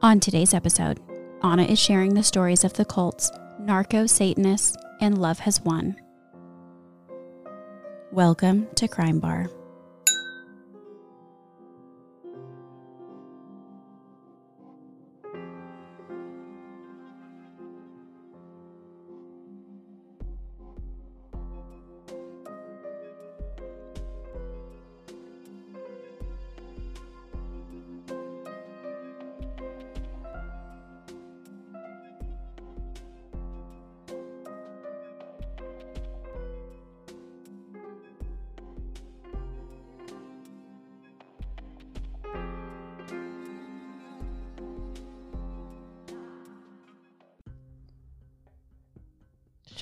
On today's episode, Anna is sharing the stories of the cults, narco Satanists, and Love Has Won. Welcome to Crime Bar.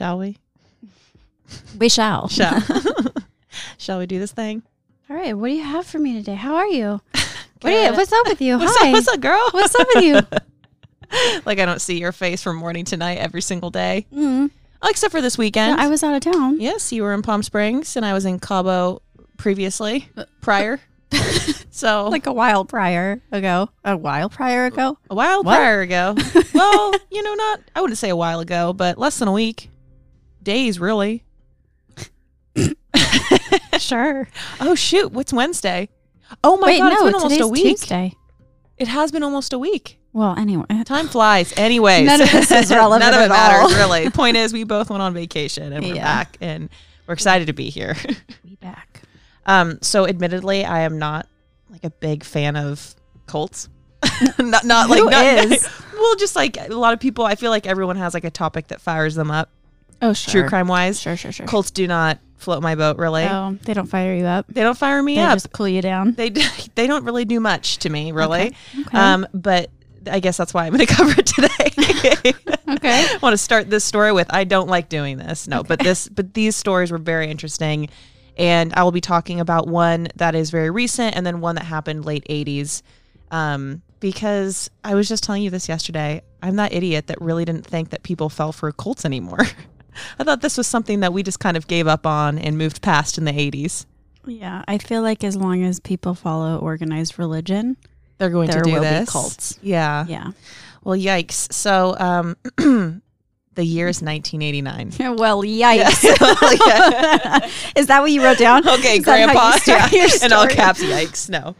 Shall we? We shall. Shall. Shall we do this thing? All right, what do you have for me today? How are you? What are you, what's up with you? What's Hi. up, what's up, girl? What's up with you? like I don't see your face from morning to night every single day. Mm. Oh, except for this weekend. I was out of town. yes, you were in Palm Springs and I was in Cabo previously, prior. so Like a while prior ago. A while prior ago? a while What? prior ago. well, you know, not I wouldn't say a while ago, but less than a week. Days, really. sure. Oh shoot, what's Wednesday? Oh my Wait, god, no, it's been almost a week. Tuesday. It has been almost a week. Well, anyway. Time flies. Anyways, None of this is relevant None of it at matters, all. really. Point is, we both went on vacation and we're Yeah. back, and we're excited to be here. We back. um, so, admittedly, I am not like a big fan of cults. not not like Who not, is? well, just like a lot of people. I feel like everyone has like a topic that fires them up, Oh, sure. true crime wise. Sure, sure, sure. Cults do not float my boat, really. Oh, they don't fire you up. They don't fire me up. They up. just cool you down. they d- they don't really do much to me, really. Okay. Okay. Um, but I guess that's why I'm going to cover it today. Okay. I want to start this story with I don't like doing this. No, but this but these stories were very interesting and I will be talking about one that is very recent and then one that happened late 80s. Um because I was just telling you this yesterday. I'm that idiot that really didn't think that people fell for cults anymore. I thought this was something that we just kind of gave up on and moved past in the 80s. Yeah, I feel like as long as people follow organized religion, They're going to do will be this. cults. Yeah. yeah. Well, yikes. So, um the year is 1989. well, yikes. Yeah. Is that what you wrote down? Okay, Is you Grandpa. Yeah. In all caps, yikes. No.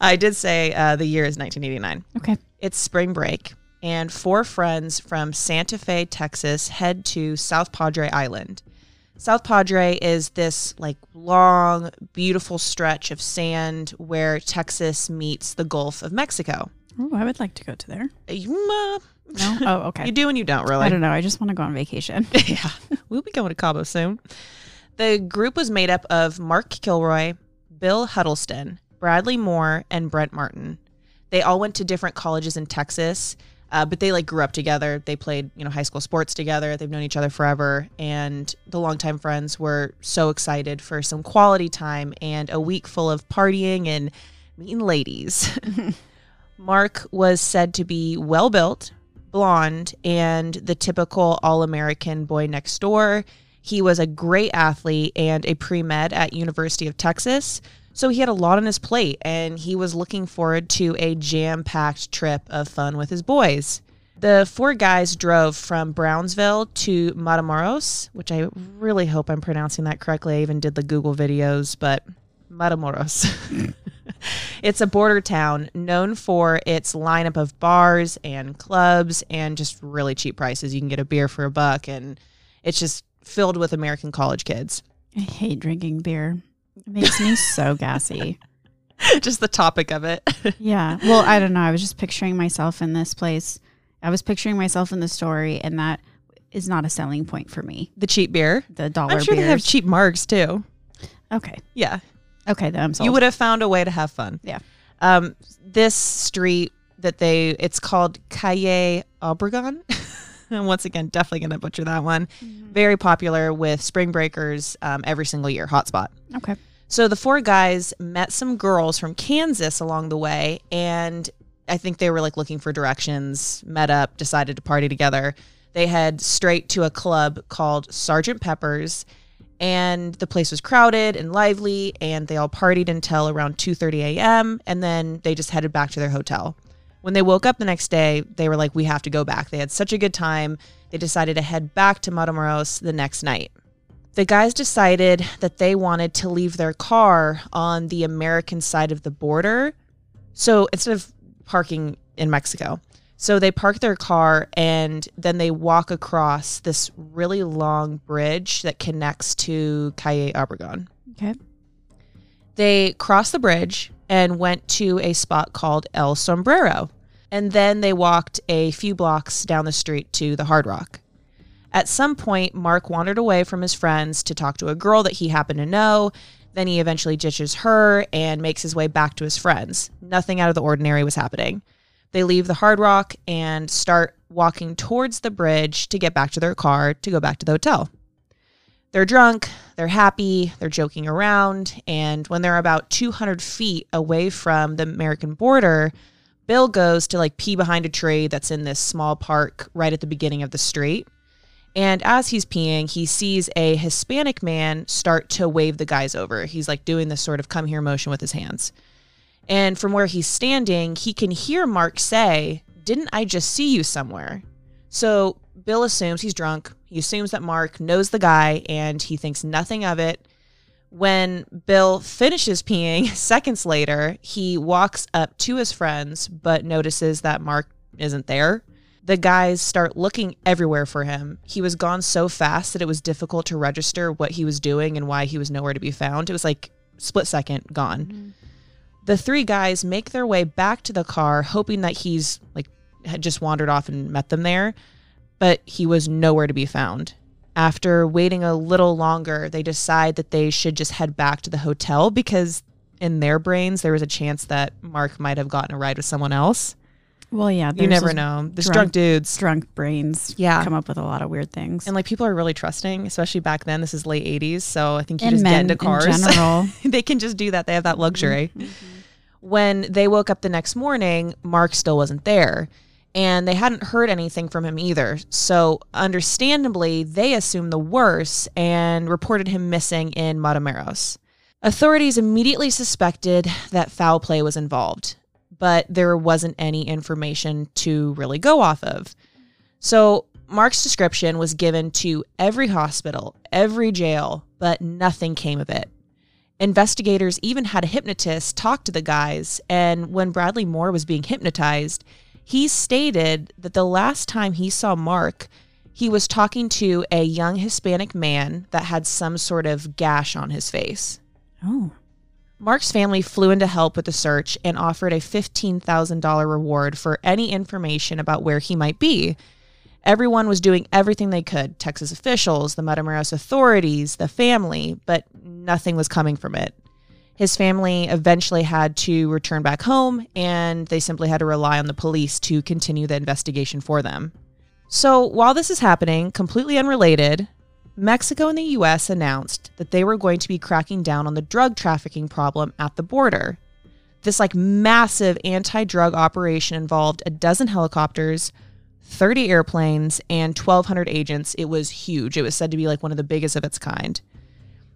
I did say uh, the year is 1989. Okay. It's spring break, and four friends from Santa Fe, Texas head to South Padre Island. South Padre is this like long, beautiful stretch of sand where Texas meets the Gulf of Mexico. Oh, I would like to go to there. You, uh, No. Oh, okay. you do and you don't really. I don't know. I just want to go on vacation. yeah, we'll be going to Cabo soon. The group was made up of Mark Kilroy, Bill Huddleston, Bradley Moore, and Brent Martin. They all went to different colleges in Texas, uh, but they like grew up together. They played, you know, high school sports together. They've known each other forever, and the longtime friends were so excited for some quality time and a week full of partying and meeting ladies. Mark was said to be well built, blonde, and the typical all American boy next door. He was a great athlete and a pre med at University of Texas. So he had a lot on his plate and he was looking forward to a jam packed trip of fun with his boys. The four guys drove from Brownsville to Matamoros, which I really hope I'm pronouncing that correctly. I even did the Google videos, but Matamoros. it's a border town known for its lineup of bars and clubs and just really cheap prices. You can get a beer for a buck, and it's just filled with American college kids. I hate drinking beer. It makes me so gassy. just the topic of it. Yeah. Well, I don't know. I was just picturing myself in this place. I was picturing myself in the story, and that is not a selling point for me. the cheap beer. The dollar I'm sure beers. they have cheap margs too. okay. Yeah. Okay. Then I'm sold. You would have found a way to have fun. Yeah. Um, this street that they, it's called Calle Obregon. and once again, definitely going to butcher that one. Very popular with spring breakers um, every single year, hotspot. Okay. So the four guys met some girls from Kansas along the way, and I think they were like looking for directions, met up, decided to party together. They head straight to a club called Sergeant Pepper's, and the place was crowded and lively, and they all partied until around 2:30 a.m. and then they just headed back to their hotel. When they woke up the next day, they were like, we have to go back. They had such a good time. They decided to head back to Matamoros the next night. The guys decided that they wanted to leave their car on the American side of the border. So instead of parking in Mexico, so they park their car and then they walk across this really long bridge that connects to Calle Obregon. Okay. They crossed the bridge and went to a spot called El Sombrero. And then they walked a few blocks down the street to the Hard Rock. At some point, Mark wandered away from his friends to talk to a girl that he happened to know. Then he eventually ditches her and makes his way back to his friends. Nothing out of the ordinary was happening. They leave the Hard Rock and start walking towards the bridge to get back to their car to go back to the hotel. They're drunk, they're happy, they're joking around, and when they're about 200 feet away from the American border, Bill goes to like pee behind a tree that's in this small park right at the beginning of the street. And as he's peeing, he sees a Hispanic man start to wave the guys over. He's like doing this sort of come here motion with his hands. And from where he's standing, he can hear Mark say, Didn't I just see you somewhere? So Bill assumes he's drunk. He assumes that Mark knows the guy and he thinks nothing of it. When Bill finishes peeing, seconds later, he walks up to his friends but notices that Mark isn't there. The guys start looking everywhere for him. He was gone so fast that it was difficult to register what he was doing and why he was nowhere to be found. It was like split second gone. Mm-hmm. The three guys make their way back to the car, hoping that he's like had just wandered off and met them there, but he was nowhere to be found. After waiting a little longer, they decide that they should just head back to the hotel because in their brains there was a chance that Mark might have gotten a ride with someone else. Well, yeah, you never know. There's drunk, drunk, dudes, drunk brains, yeah, come up with a lot of weird things. And like people are really trusting, especially back then. This is late '80s, so I think you and just get into cars. In general, they can just do that. They have that luxury. Mm-hmm. When they woke up the next morning, Mark still wasn't there, and they hadn't heard anything from him either. So, understandably, they assumed the worst and reported him missing in Matamoros. Authorities immediately suspected that foul play was involved but there wasn't any information to really go off of. So Mark's description was given to every hospital, every jail, but nothing came of it. Investigators even had a hypnotist talk to the guys, and when Bradley Moore was being hypnotized, he stated that the last time he saw Mark, he was talking to a young Hispanic man that had some sort of gash on his face. Oh. Mark's family flew in to help with the search and offered a $15,000 reward for any information about where he might be. Everyone was doing everything they could Texas officials, the Matamoros authorities, the family, but nothing was coming from it. His family eventually had to return back home, and they simply had to rely on the police to continue the investigation for them. So, while this is happening, completely unrelated, Mexico and the US announced that they were going to be cracking down on the drug trafficking problem at the border. This like massive anti-drug operation involved a dozen helicopters, 30 airplanes, and 1200 agents. It was huge. It was said to be like one of the biggest of its kind.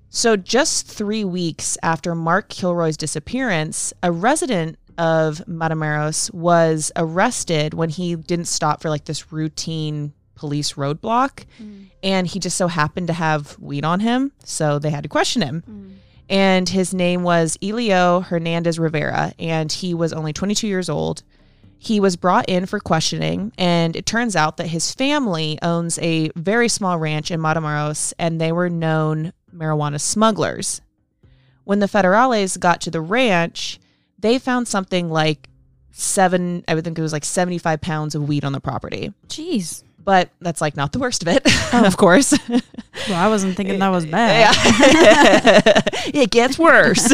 So just 3 weeks after Mark Kilroy's disappearance, a resident of Matamoros was arrested when he didn't stop for like this routine police roadblock mm. and he just so happened to have weed on him so they had to question him. Mm. and his name was elio hernandez rivera and he was only 22 years old. He was brought in for questioning and it turns out that his family owns a very small ranch in matamoros and they were known marijuana smugglers. When the federales got to the ranch they found something like seven i would think it was like 75 pounds of weed on the property. Jeez but that's like not the worst of it, oh. of course. Well, I wasn't thinking that was bad. it gets worse.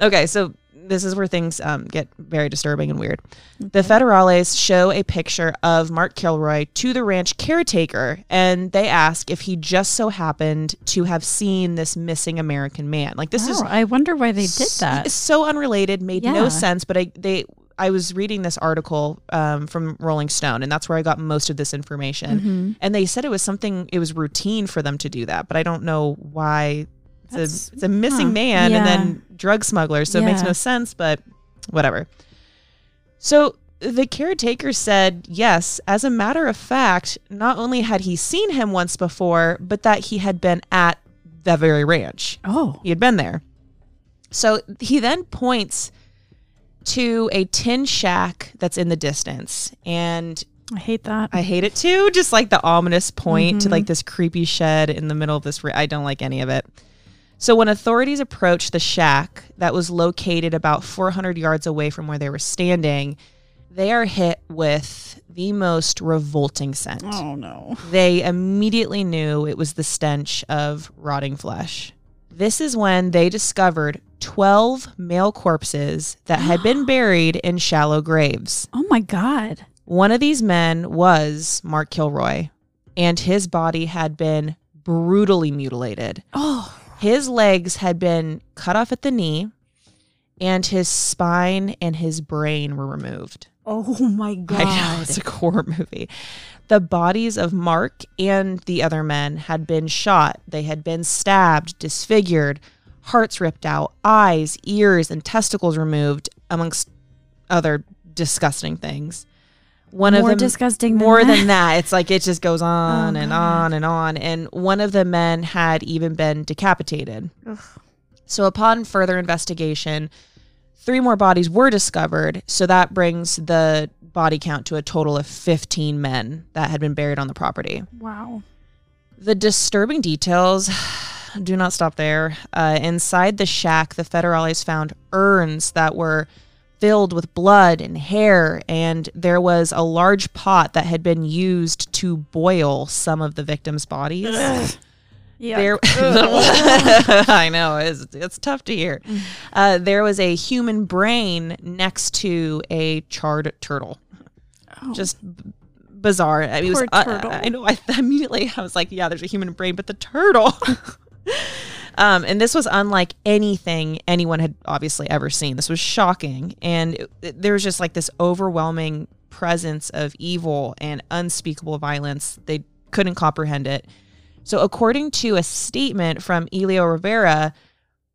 okay, so this is where things um, get very disturbing and weird. Okay. The federales show a picture of Mark Kilroy to the ranch caretaker, and they ask if he just so happened to have seen this missing American man. Like this wow, is, I wonder why they did that. So unrelated, made yeah. no sense. But I, they I was reading this article um, from Rolling Stone, and that's where I got most of this information. Mm-hmm. And they said it was something, it was routine for them to do that, but I don't know why. It's, a, it's a, missing huh. man yeah. and then drug smugglers, so yeah. it makes no sense, but whatever. So the caretaker said, yes, as a matter of fact, not only had he seen him once before, but that he had been at that very ranch. Oh. He had been there. So he then points to a tin shack that's in the distance. And I hate that. I hate it too. Just like the ominous point to Mhm. like this creepy shed in the middle of this. Ra- I don't like any of it. So when authorities approached the shack that was located about 400 yards away from where they were standing, they are hit with the most revolting scent. oh no. They immediately knew it was the stench of rotting flesh. This is when they discovered 12 male corpses that had been buried in shallow graves. Oh my god. One of these men was Mark Kilroy, and his body had been brutally mutilated. Oh. His legs had been cut off at the knee, and his spine and his brain were removed. Oh my god. I know, it's a horror movie. The bodies of Mark and the other men had been shot. They had been stabbed, disfigured, hearts ripped out, eyes, ears, and testicles removed, amongst other disgusting things. One More of them disgusting than more that? than that. It's like it just goes oh, on Oh, and God. on and on. And one of the men had even been decapitated. Ugh. So, upon further investigation, three more bodies were discovered. So, that brings the body count to a total of 15 men that had been buried on the property. Wow. The disturbing details do not stop there. Uh, inside the shack, the federales found urns that were filled with blood and hair, and there was a large pot that had been used to boil some of the victims' bodies. Yeah. There, I know it's it's tough to hear. Mm. Uh, there was a human brain next to a charred turtle. Oh. Just b- bizarre. I mean, it was, uh. I know. I immediately I was like, yeah, there's a human brain, but the turtle. Um, and this was unlike anything anyone had obviously ever seen. This was shocking, and it, it- there was just like this overwhelming presence of evil and unspeakable violence. They couldn't comprehend it. So, according to a statement from Elio Rivera,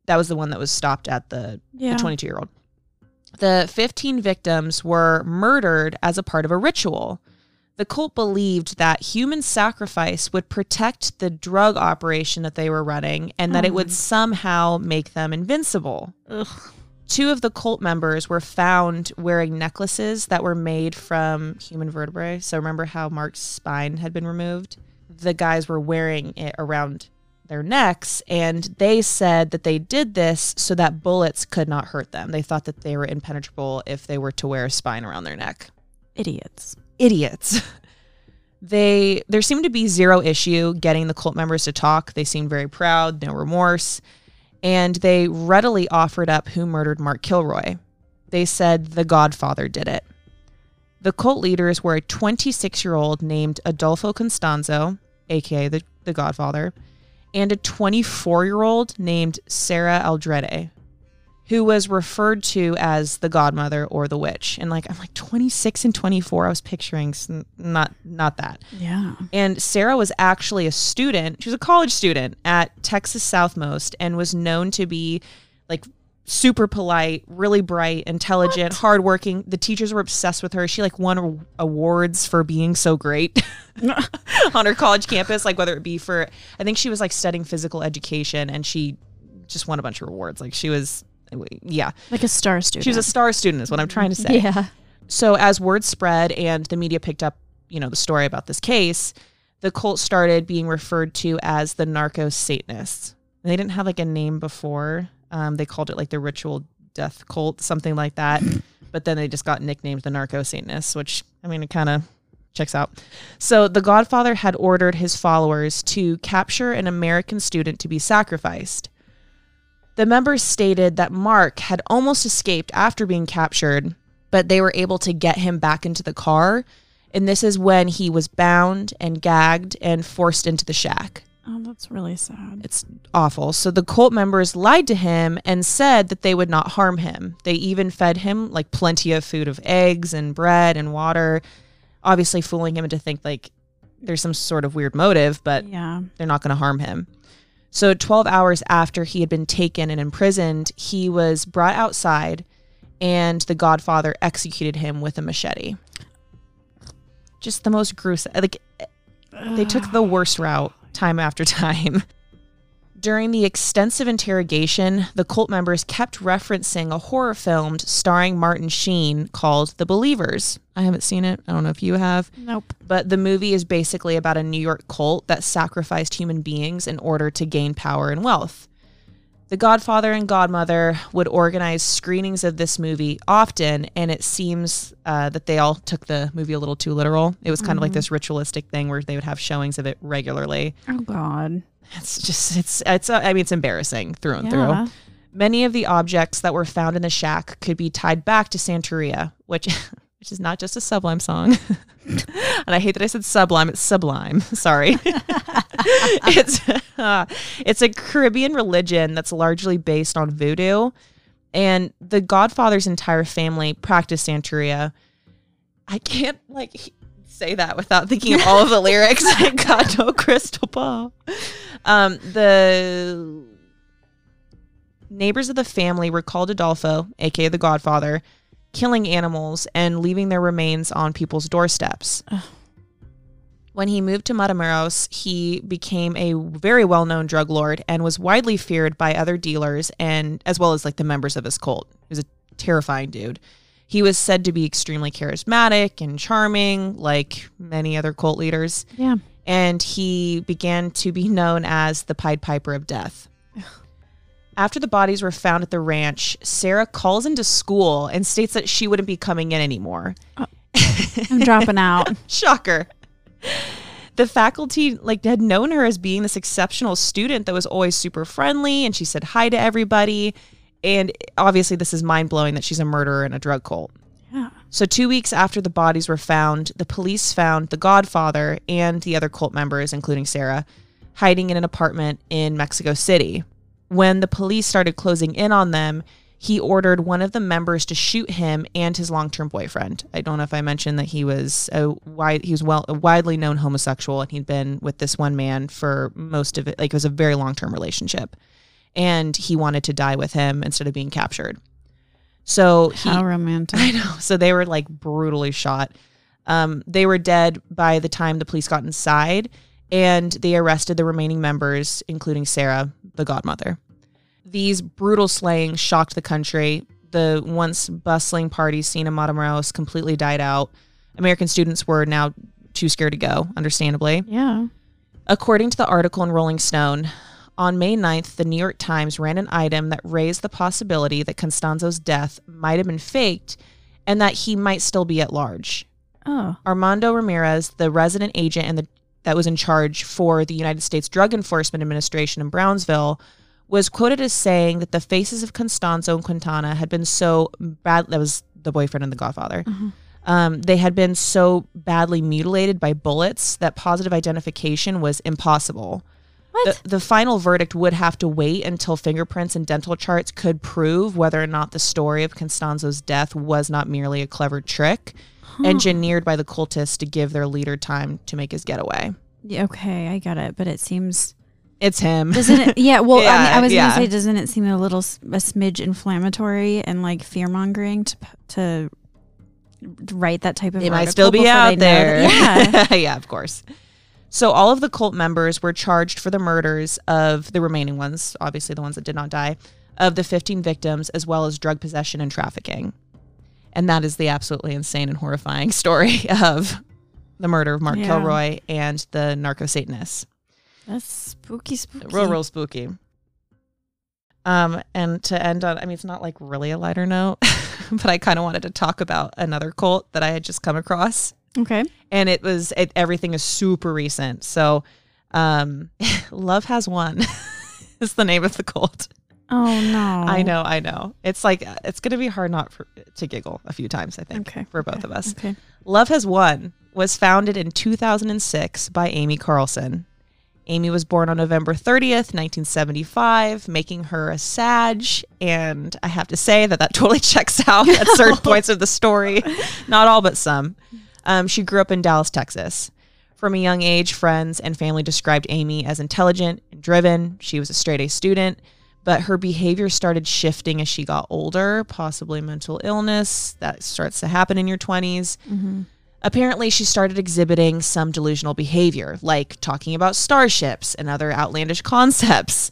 that was the one that was stopped at the yeah. 22 year old. The 15 victims were murdered as a part of a ritual. The cult believed that human sacrifice would protect the drug operation that they were running and that it would Oh. somehow make them invincible. Ugh. Two of the cult members were found wearing necklaces that were made from human vertebrae. So remember how Mark's spine had been removed? The guys were wearing it around their necks and they said that they did this so that bullets could not hurt them. They thought that they were impenetrable if they were to wear a spine around their neck Idiots. Idiots. They there seemed to be zero issue getting the cult members to talk. They seemed very proud, no remorse, and they readily offered up who murdered Mark Kilroy. They said the Godfather did it. The cult leaders were a 26-year-old named Adolfo Constanzo, aka the, the Godfather, and a 24-year-old named Sara Aldrete, who was referred to as the godmother or the witch. And like I'm like 26 and 24, I was picturing not not that. Yeah. And Sara was actually a student. She was a college student at Texas Southmost and was known to be like super polite, really bright, intelligent, hardworking. The teachers were obsessed with her. She like won awards for being so great on her college campus, like whether it be for I think she was like studying physical education and she just won a bunch of awards. Like she was yeah. Like a star student. She was a star student is what I'm trying to say. Yeah. So as word spread and the media picked up, you know, the story about this case, the cult started being referred to as the narco Satanists. They didn't have like a name before. Um, they called it like the ritual death cult, something like that. but then they just got nicknamed the narco Satanists, which I mean, it kind of checks out. So the Godfather had ordered his followers to capture an American student to be sacrificed. The members stated that Mark had almost escaped after being captured, but they were able to get him back into the car. And this is when he was bound and gagged and forced into the shack. Oh, that's really sad. It's awful. So the cult members lied to him and said that they would not harm him. They even fed him like plenty of food of eggs and bread and water, obviously fooling him into think like there's some sort of weird motive, but Yeah. they're not going to harm him. So 12 hours after he had been taken and imprisoned, he was brought outside and the Godfather executed him with a machete. Just the most gruesome. Like they took the worst route time after time. During the extensive interrogation, the cult members kept referencing a horror film starring Martin Sheen called The Believers. I haven't seen it. I don't know if you have. Nope. But the movie is basically about a New York cult that sacrificed human beings in order to gain power and wealth. The Godfather and Godmother would organize screenings of this movie often, and it seems uh, that they all took the movie a little too literal. It was kind of like this ritualistic thing where they would have showings of it regularly. Oh God. It's just it's it's uh, I mean it's embarrassing through and Yeah. through. Many of the objects that were found in the shack could be tied back to Santeria, which which is not just a Sublime song. and I hate that I said Sublime. It's Sublime. Sorry. it's uh, it's a Caribbean religion that's largely based on voodoo, and the Godfather's entire family practiced Santeria. I can't like he- say that without thinking of all of the lyrics. I got no crystal ball. Um, the neighbors of the family recalled Adolfo, aka the Godfather, killing animals and leaving their remains on people's doorsteps. When he moved to Matamoros, he became a very well-known drug lord and was widely feared by other dealers and as well as like the members of his cult. He was a terrifying dude. He was said to be extremely charismatic and charming, like many other cult leaders Yeah. and he began to be known as the Pied Piper of Death. After the bodies were found at the ranch, Sara calls into school and states that she wouldn't be coming in anymore. Oh. I'm dropping out. Shocker. The faculty like had known her as being this exceptional student that was always super friendly and she said hi to everybody. And obviously this is mind-blowing that she's a murderer and a drug cult. Yeah. So, two weeks after the bodies were found, the police found the Godfather and the other cult members, including Sara, hiding in an apartment in Mexico City. When the police started closing in on them, he ordered one of the members to shoot him and his long-term boyfriend. I don't know if I mentioned that he was a wide, he was well a widely known homosexual, and he'd been with this one man for most of it. Like it was a very long-term relationship, and he wanted to die with him instead of being captured. So he, How romantic. I know. So they were like brutally shot. Um, they were dead by the time the police got inside, and they arrested the remaining members, including Sara, the godmother. These brutal slayings shocked the country. The once bustling party scene in Matamoros completely died out. American students were now too scared to go, understandably. Yeah. According to the article in Rolling Stone, on May 9th, the New York Times ran an item that raised the possibility that Constanzo's death might have been faked and that he might still be at large. Oh. Armando Ramirez, the resident agent and the, that was in charge for the United States Drug Enforcement Administration in Brownsville, was quoted as saying that the faces of Constanzo and Quintana had been so bad. That was the boyfriend and the godfather. Um, they had been so badly mutilated by bullets that positive identification was impossible. What? The, the final verdict would have to wait until fingerprints and dental charts could prove whether or not the story of Constanzo's death was not merely a clever trick engineered by the cultists to give their leader time to make his getaway. Yeah, okay, I get it, but it seems It's him. doesn't it? Yeah, well, I, mean, I was yeah. gonna say, doesn't it seem a little a smidge inflammatory and like fear mongering to to write that type of? They might still be out there. that- Yeah, yeah, of course. So all of the cult members were charged for the murders of the remaining ones, obviously the ones that did not die, of the 15 victims, as well as drug possession and trafficking. And that is the absolutely insane and horrifying story of the murder of Mark Yeah. Kilroy and the narco Satanists. that's spooky, spooky. Real, real spooky. Um, and to end on, I mean, it's not like really a lighter note, but I kind of wanted to talk about another cult that I had just come across Okay. and it was it, everything is super recent. So, um, love has won is the name of the cult. Oh no. I know, I know. It's like it's gonna be hard not for, to giggle a few times. I think Okay. for both of us. Okay. Love Has Won was founded in 2006 by Amy Carlson. Amy was born on November 30th, 1975, making her a Sag. And I have to say that that totally checks out at certain points of the story. Not all, but some. Um, she grew up in Dallas, Texas. From a young age, friends and family described Amy as intelligent and driven. She was a straight A student, but her behavior started shifting as she got older, possibly mental illness that starts to happen in your 20s. Mm-hmm. Apparently, she started exhibiting some delusional behavior, like talking about starships and other outlandish concepts.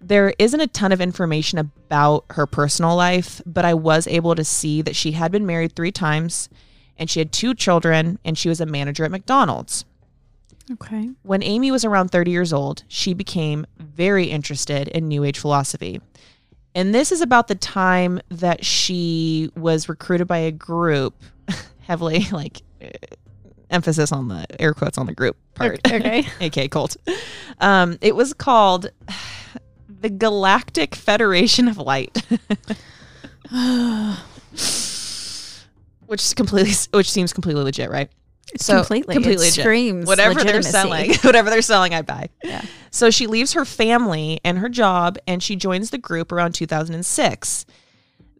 There isn't a ton of information about her personal life, but I was able to see that she had been married three times and she had two children and she was a manager at McDonald's. Okay. When Amy was around 30 years old, she became very interested in New Age philosophy. And this is about the time that she was recruited by a group, heavily like uh, emphasis on the air quotes on the group part, Okay. aka cult. Um, it was called the Galactic Federation of Light. which is completely which seems completely legit, right? So completely. completely it legit. screams whatever they're selling, whatever they're selling, I buy. Yeah. So she leaves her family and her job and she joins the group around 2006.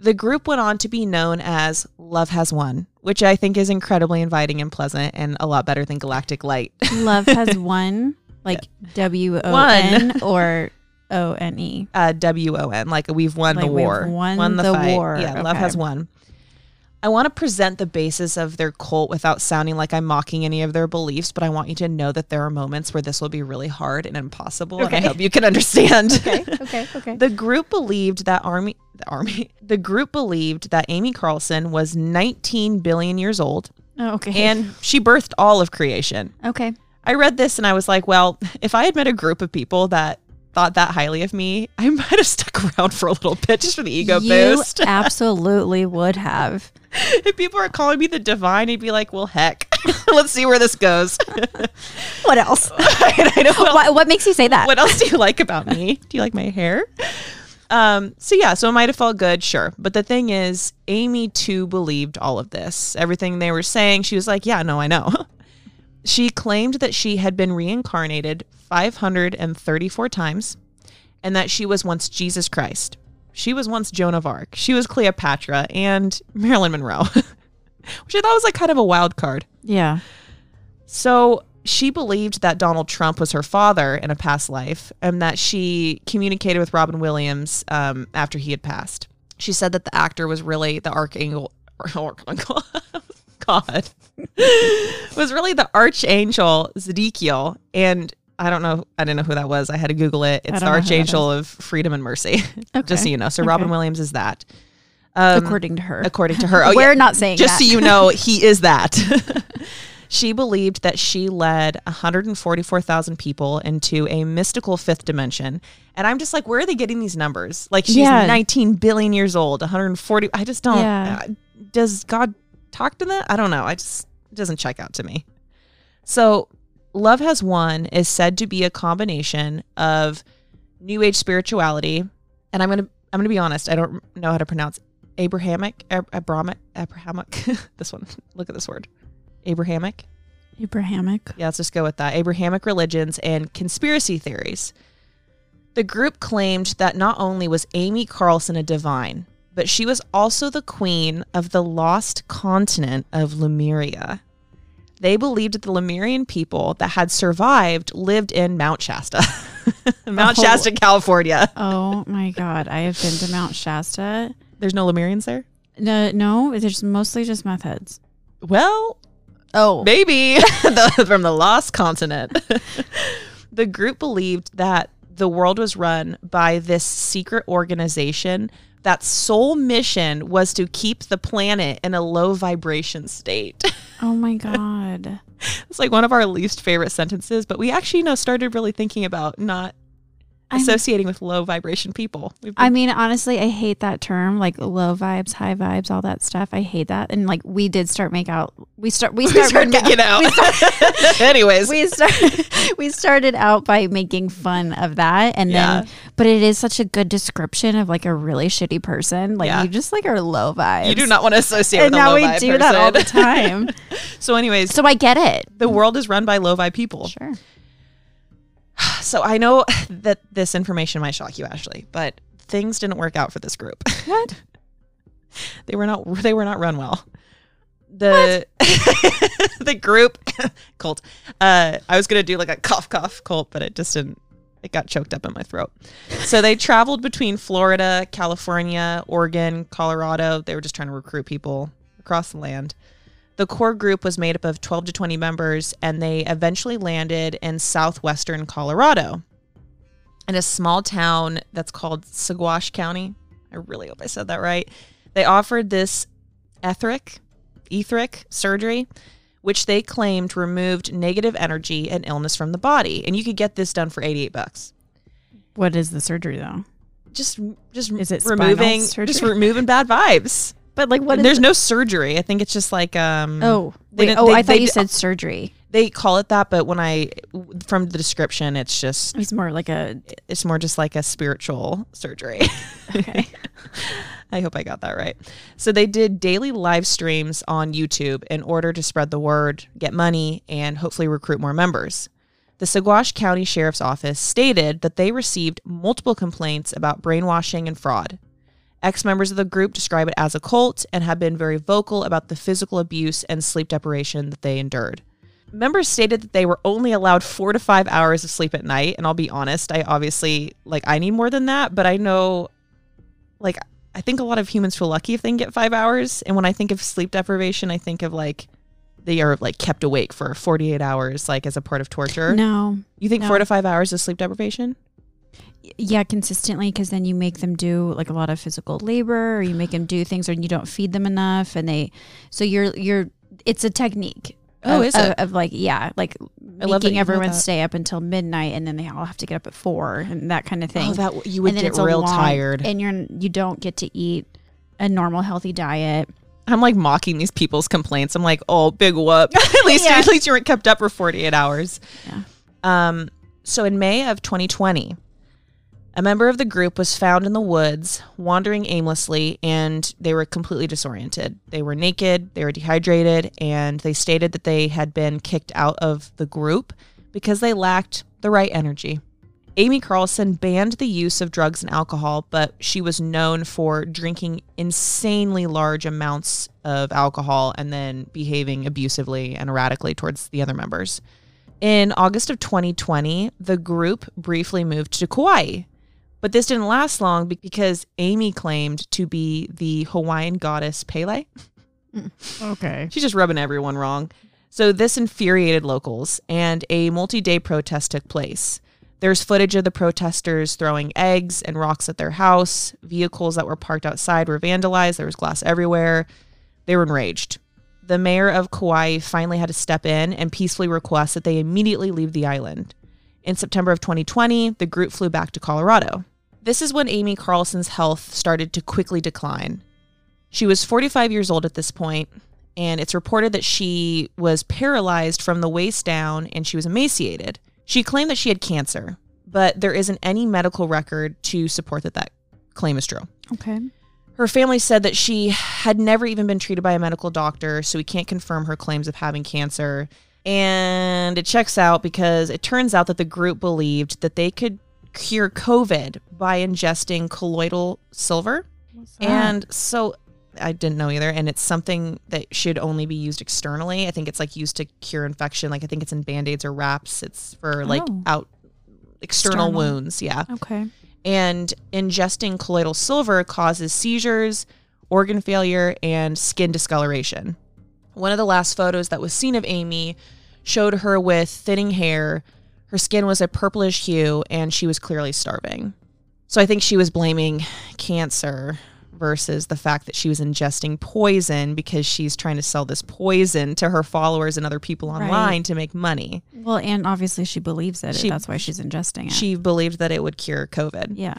The group went on to be known as Love Has Won, which I think is incredibly inviting and pleasant and a lot better than Galactic Light. Love has Won, like W O N or O N E. Uh, W O N, like we've won Like the we've war. won the fight. war. Yeah, Love Has Won. I want to present the basis of their cult without sounding like I'm mocking any of their beliefs, but I want you to know that there are moments where this will be really hard and impossible, and I hope you can understand. Okay. Okay. Okay. The group believed that army the army the group believed that Amy Carlson was 19 billion years old oh, okay. and she birthed all of creation. okay. I read this and I was like, well, if I had met a group of people that thought that highly of me, I might have stuck around for a little bit just for the ego you boost. absolutely would have. if people are calling me the divine, he'd be like, well, heck, let's see where this goes. What else? I know what, what, what makes you say that? what else do you like about me? Do you like my hair? Um, so yeah, so it might have felt good, sure. But the thing is, Amy too believed all of this. Everything they were saying, she was like, Yeah, no, I know. She claimed that she had been reincarnated 534 times and that she was once Jesus Christ. She was once Joan of Arc. She was Cleopatra and Marilyn Monroe. Which I thought was like kind of a wild card. yeah. So she believed that Donald Trump was her father in a past life and that she communicated with Robin Williams um, after he had passed. She said that the actor was really the archangel. archangel God. was really the archangel Zedekiel. And I don't know. I didn't know who that was. I had to Google it. It's the don't know who that archangel of freedom and mercy. Just so you know. So Robin Okay. Williams is that. Um, according to her. according to her. Oh, We're yeah not saying just that. so you know, he is that. she believed that she led 144,000 people into a mystical fifth dimension. And I'm just like, where are they getting these numbers? Like she's Yeah. 19 billion years old, 140. I just don't. Yeah. uh, does God talk to that? I don't know. I just it doesn't check out to me. So, Love Has Won is said to be a combination of New Age spirituality, and I'm gonna I'm gonna be honest. I don't know how to pronounce Abrahamic, Abrahamic, Abrahamic. this one. Look at this word. Abrahamic. Abrahamic. Yeah, let's just go with that. Abrahamic religions and conspiracy theories. The group claimed that not only was Amy Carlson a divine, but she was also the queen of the lost continent of Lemuria. They believed that the Lemurian people that had survived lived in Mount Shasta, Mount Oh. Shasta, California. Oh my God. I have been to Mount Shasta. There's no Lemurians there? No, no, it's mostly just meth heads. Well, Oh. Maybe the, from the lost continent. the group believed that the world was run by this secret organization that sole mission was to keep the planet in a low vibration state. Oh my God. it's like one of our least favorite sentences, but we actually you know started really thinking about not I'm- associating with low vibration people. We've I mean, honestly, I hate that term, like low vibes, high vibes, all that stuff. I hate that. And like, we did start make out. We start. We we start started making out. Anyways, we started we started out by making fun of that and Yeah. then but it is such a good description of like a really shitty person like Yeah. you just like are low vibes you do not want to associate and with a now low we vibe do that all the time So, anyways, so i get it the world is run by low vibe people. sure So I know that this information might shock you, Ashley, but things didn't work out for this group. what they were not they were not run well. The the group cult. Uh I was gonna do like a cough cough cult, but it just didn't it got choked up in my throat. So they traveled between Florida, California, Oregon, Colorado. They were just trying to recruit people across the land. The core group was made up of 12 to 20 members, and they eventually landed in southwestern Colorado in a small town that's called Saguache County. I really hope I said that right. They offered this etheric, etheric surgery, which they claimed removed negative energy and illness from the body, and you could get this done for 88 bucks. What is the surgery though? Just, just Is it removing, just removing bad vibes. But like, what? is There's no surgery. I think it's just like um. Oh, They wait, oh, they- I thought they you said surgery. They call it that, but when I from the description, it's just It's more like a. it's more just like a spiritual surgery. Okay. I hope I got that right. So they did daily live streams on YouTube in order to spread the word, get money, and hopefully recruit more members. The Saguache County Sheriff's Office stated that they received multiple complaints about brainwashing and fraud. Ex members of the group describe it as a cult and have been very vocal about the physical abuse and sleep deprivation that they endured. Members stated that they were only allowed four to five hours of sleep at night. And I'll be honest, I obviously, like, I need more than that, but I know, like, I think a lot of humans feel lucky if they can get five hours. And when I think of sleep deprivation, I think of like they are like kept awake for 48 hours, like as a part of torture. No. You think no. four to five hours is sleep deprivation? Yeah, consistently, because then you make them do like a lot of physical labor, or you make them do things, or you don't feed them enough, and they. So you're you're. It's a technique. Oh, of, is it? Of, of, like yeah, like I making everyone stay up until midnight, and then they all have to get up at four, and that kind of thing. Oh, that you would and get it's a real long- tired. and you're you don't get to eat a normal healthy diet. I'm like mocking these people's complaints. I'm like, oh, big whoop. at least, Yeah. at least you weren't kept up for 48 hours. Yeah. Um. So in May of 2020, a member of the group was found in the woods, wandering aimlessly, and they were completely disoriented. They were naked, they were dehydrated, and they stated that they had been kicked out of the group because they lacked the right energy. Amy Carlson banned the use of drugs and alcohol, but she was known for drinking insanely large amounts of alcohol and then behaving abusively and erratically towards the other members. In August of 2020, the group briefly moved to Kauai. But this didn't last long because Amy claimed to be the Hawaiian goddess Pele. Mm. Okay. She's just rubbing everyone wrong. So this infuriated locals, and a multi day protest took place. There's footage of the protesters throwing eggs and rocks at their house. Vehicles that were parked outside were vandalized. There was glass everywhere. They were enraged. The mayor of Kauai finally had to step in and peacefully request that they immediately leave the island. In September of 2020, the group flew back to Colorado. This is when Amy Carlson's health started to quickly decline. She was 45 years old at this point, and it's reported that she was paralyzed from the waist down and she was emaciated. She claimed that she had cancer, but there isn't any medical record to support that that claim is true. Okay. Her family said that she had never even been treated by a medical doctor, so we can't confirm her claims of having cancer. And it checks out because it turns out that the group believed that they could cure COVID by ingesting colloidal silver. And so I didn't know either. And it's something that should only be used externally. I think it's like used to cure infection. Like I think it's in band aids or wraps. It's for like Oh. out external, External. wounds. Yeah okay. and ingesting colloidal silver causes seizures, organ failure, and skin discoloration. One of the last photos that was seen of Amy showed her with thinning hair. Her skin was a purplish hue, and she was clearly starving. So I think she was blaming cancer versus the fact that she was ingesting poison because she's trying to sell this poison to her followers and other people Right. online to make money. Well, and obviously she believes it. She- That's why she's ingesting it. She believed that it would cure COVID. yeah.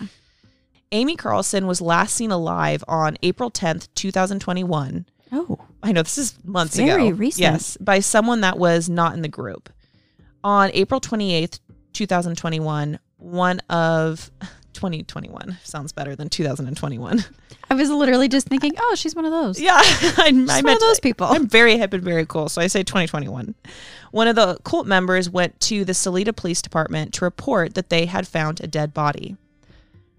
Amy Carlson was last seen alive on April 10th, 2021. Oh. I know this is months Very ago. recent. Yes, by someone that was not in the group. On April 28th, 2021, one of 2021 sounds better than 2021. I was literally just thinking, oh, she's one of those. Yeah, I, I She's one of those people. I'm very hip and very cool, so I say 2021. One of the cult members went to the Salida Police Department to report that they had found a dead body.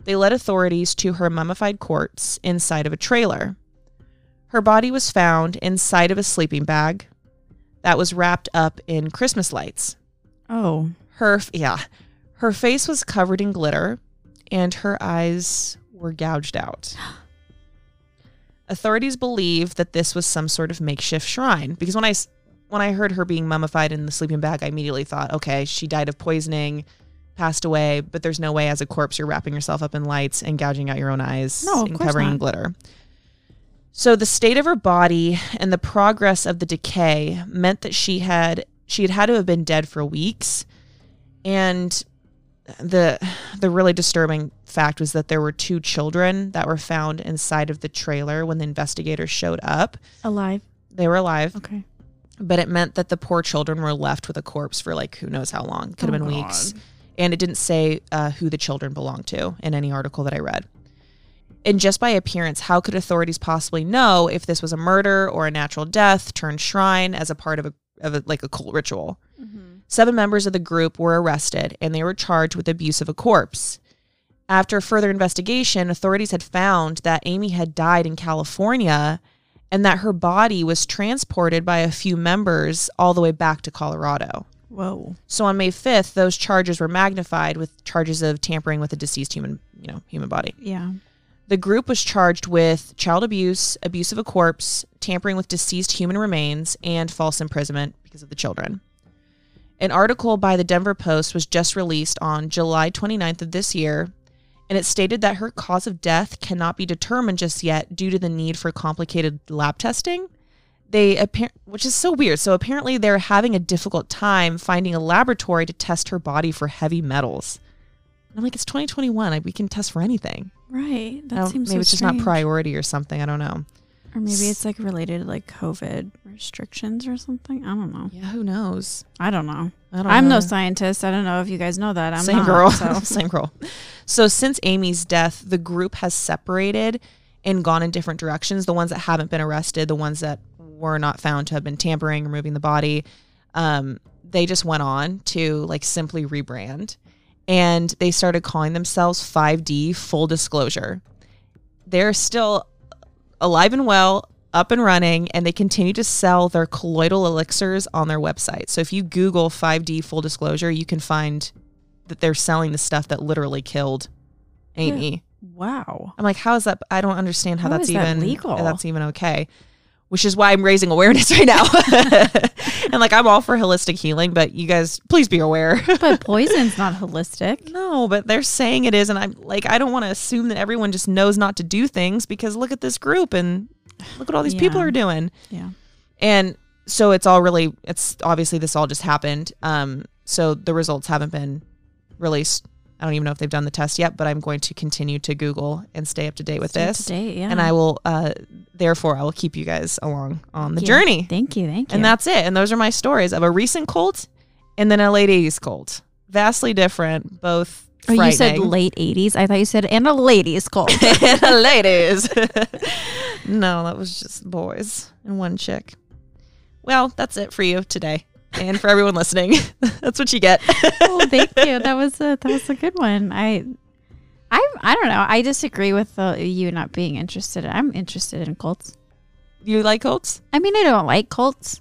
They led authorities to her mummified corpse inside of a trailer. Her body was found inside of a sleeping bag that was wrapped up in Christmas lights. Oh. Her, yeah, Her face was covered in glitter and her eyes were gouged out. Authorities believe that this was some sort of makeshift shrine because when I when I heard her being mummified in the sleeping bag, I immediately thought, okay, she died of poisoning, passed away, but there's no way as a corpse you're wrapping yourself up in lights and gouging out your own eyes No, and covering in not. glitter. So the state of her body and the progress of the decay meant that she had she had had to have been dead for weeks. And the the really disturbing fact was that there were two children that were found inside of the trailer when the investigators showed up. Alive. They were alive, Okay. but it meant that the poor children were left with a corpse for like who knows how long. Could have Oh, been weeks. And it didn't say uh, who the children belonged to in any article that I read. And just by appearance, how could authorities possibly know if this was a murder or a natural death turned shrine as a part of a, of a like a cult ritual? Mm-hmm. Seven members of the group were arrested and they were charged with abuse of a corpse. After further investigation, authorities had found that Amy had died in California and that her body was transported by a few members all the way back to Colorado. Whoa. So on May 5th, those charges were magnified with charges of tampering with a deceased human, you know, human body. Yeah. The group was charged with child abuse, abuse of a corpse, tampering with deceased human remains, and false imprisonment because of the children. An article by the Denver Post was just released on July 29th of this year, and it stated that her cause of death cannot be determined just yet due to the need for complicated lab testing. They which is so weird. So apparently they're having a difficult time finding a laboratory to test her body for heavy metals. I'm like, it's 2021. Like, we can test for anything. Right. That seems maybe so it's just not priority or something. I don't know. Or maybe it's like related to like COVID restrictions or something. I don't know. Yeah, who knows? I don't know. I don't I'm know. no scientist. I don't know if you guys know that. I'm Same not, girl. So. Same girl. So since Amy's death, the group has separated and gone in different directions. The ones that haven't been arrested, the ones that were not found to have been tampering, removing the body, um, they just went on to like simply rebrand, and they started calling themselves 5D Full Disclosure. They're still alive and well, up and running, and they continue to sell their colloidal elixirs on their website. So if you Google 5D full disclosure, you can find that they're selling the stuff that literally killed Amy. Wow. I'm like, how is that? I don't understand how, How that's is that even legal? That's even okay. Which is why I'm raising awareness right now. and like, I'm all for holistic healing, but you guys, please be aware. But poison's not holistic. No, but they're saying it is, and I'm like, I don't want to assume that everyone just knows not to do things because look at this group and look what all these people are doing. Yeah. And so it's all really, it's obviously this all just happened. Um, so the results haven't been released. I don't even know if they've done the test yet, but I'm going to continue to Google and stay up to date with Stay up this. to date, yeah. And I will, uh, therefore, I will keep you guys along on the Yeah. journey. Thank you. Thank you. And that's it. And those are my stories of a recent cult and then a late 80s cult. Vastly different, both. Oh, you said late 80s. I thought you said and a ladies cult. And a ladies. no, that was just boys and one chick. Well, that's it for you today. And for everyone listening, that's what you get. oh, thank you. That was a that was a good one. I I I don't know. I disagree with uh, you not being interested. I'm interested in cults. you like cults? I mean, I don't like cults,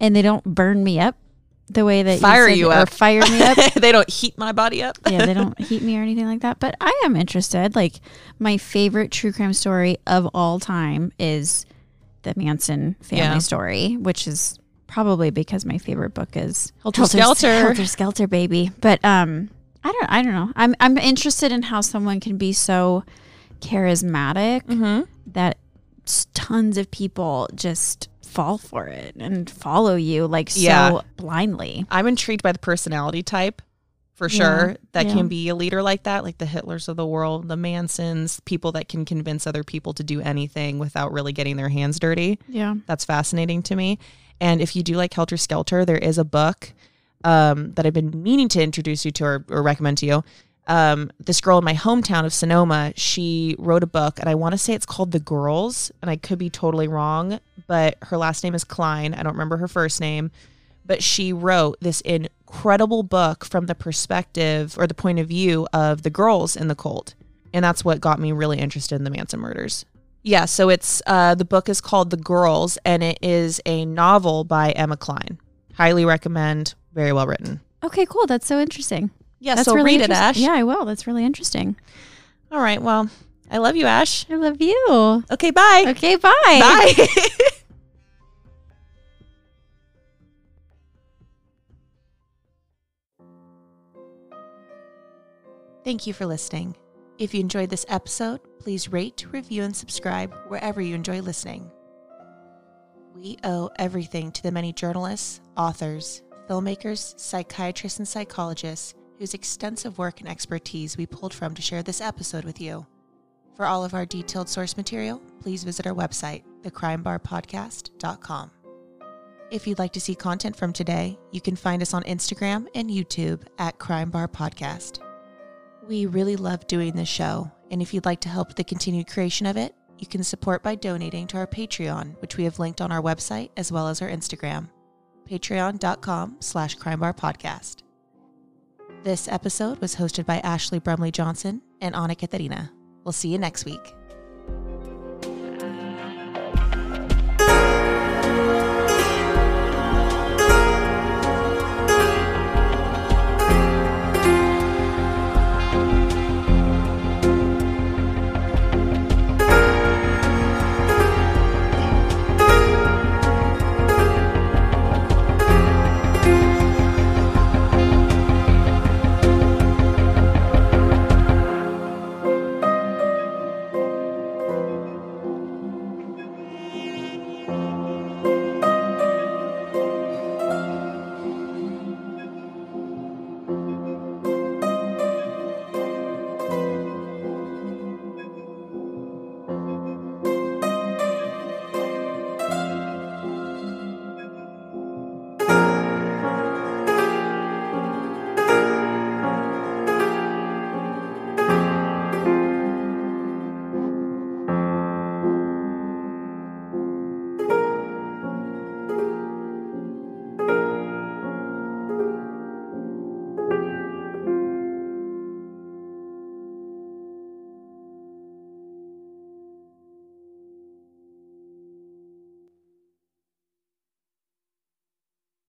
and they don't burn me up the way that Fire you, said, you or up. fire me up. they don't heat my body up. yeah, they don't heat me or anything like that. But I am interested. Like my favorite true crime story of all time is the Manson family Yeah. story, which is probably because my favorite book is Helter Skelter. Helter Skelter, baby. But um, I don't. I don't know. I'm I'm interested in how someone can be so charismatic Mm-hmm. that tons of people just fall for it and follow you like so Yeah. blindly. I'm intrigued by the personality type for Yeah, sure that yeah. can be a leader like that, like the Hitlers of the world, the Mansons, people that can convince other people to do anything without really getting their hands dirty. Yeah. That's fascinating to me. And if you do like Helter Skelter, there is a book um, that I've been meaning to introduce you to or, or recommend to you. Um, this girl in my hometown of Sonoma, she wrote a book, and I want to say it's called The Girls, and I could be totally wrong, but her last name is Cline. I don't remember her first name, but she wrote this incredible book from the perspective or the point of view of the girls in the cult. And that's what got me really interested in the Manson murders. Yeah, so it's uh, the book is called The Girls, and it is a novel by Emma Cline. Highly recommend. Very well written. Okay, cool. That's so interesting. Yeah, That's so really read it, Ash. Yeah, I will. That's really interesting. All right. Well, I love you, Ash. I love you. Okay, bye. Okay, bye. Bye. Thank you for listening. If you enjoyed this episode, please rate, review, and subscribe wherever you enjoy listening. We owe everything to the many journalists, authors, filmmakers, psychiatrists, and psychologists whose extensive work and expertise we pulled from to share this episode with you. For all of our detailed source material, please visit our website, thecrimebarpodcast.com. If you'd like to see content from today, you can find us on Instagram and YouTube at Crime Bar Podcast. We really love doing this show, and if you'd like to help the continued creation of it, you can support by donating to our Patreon, which we have linked on our website as well as our Instagram, patreon.com slash crimebarpodcast. This episode was hosted by Ashley Brumley Johnson and Anna Katharina. We'll see you next week.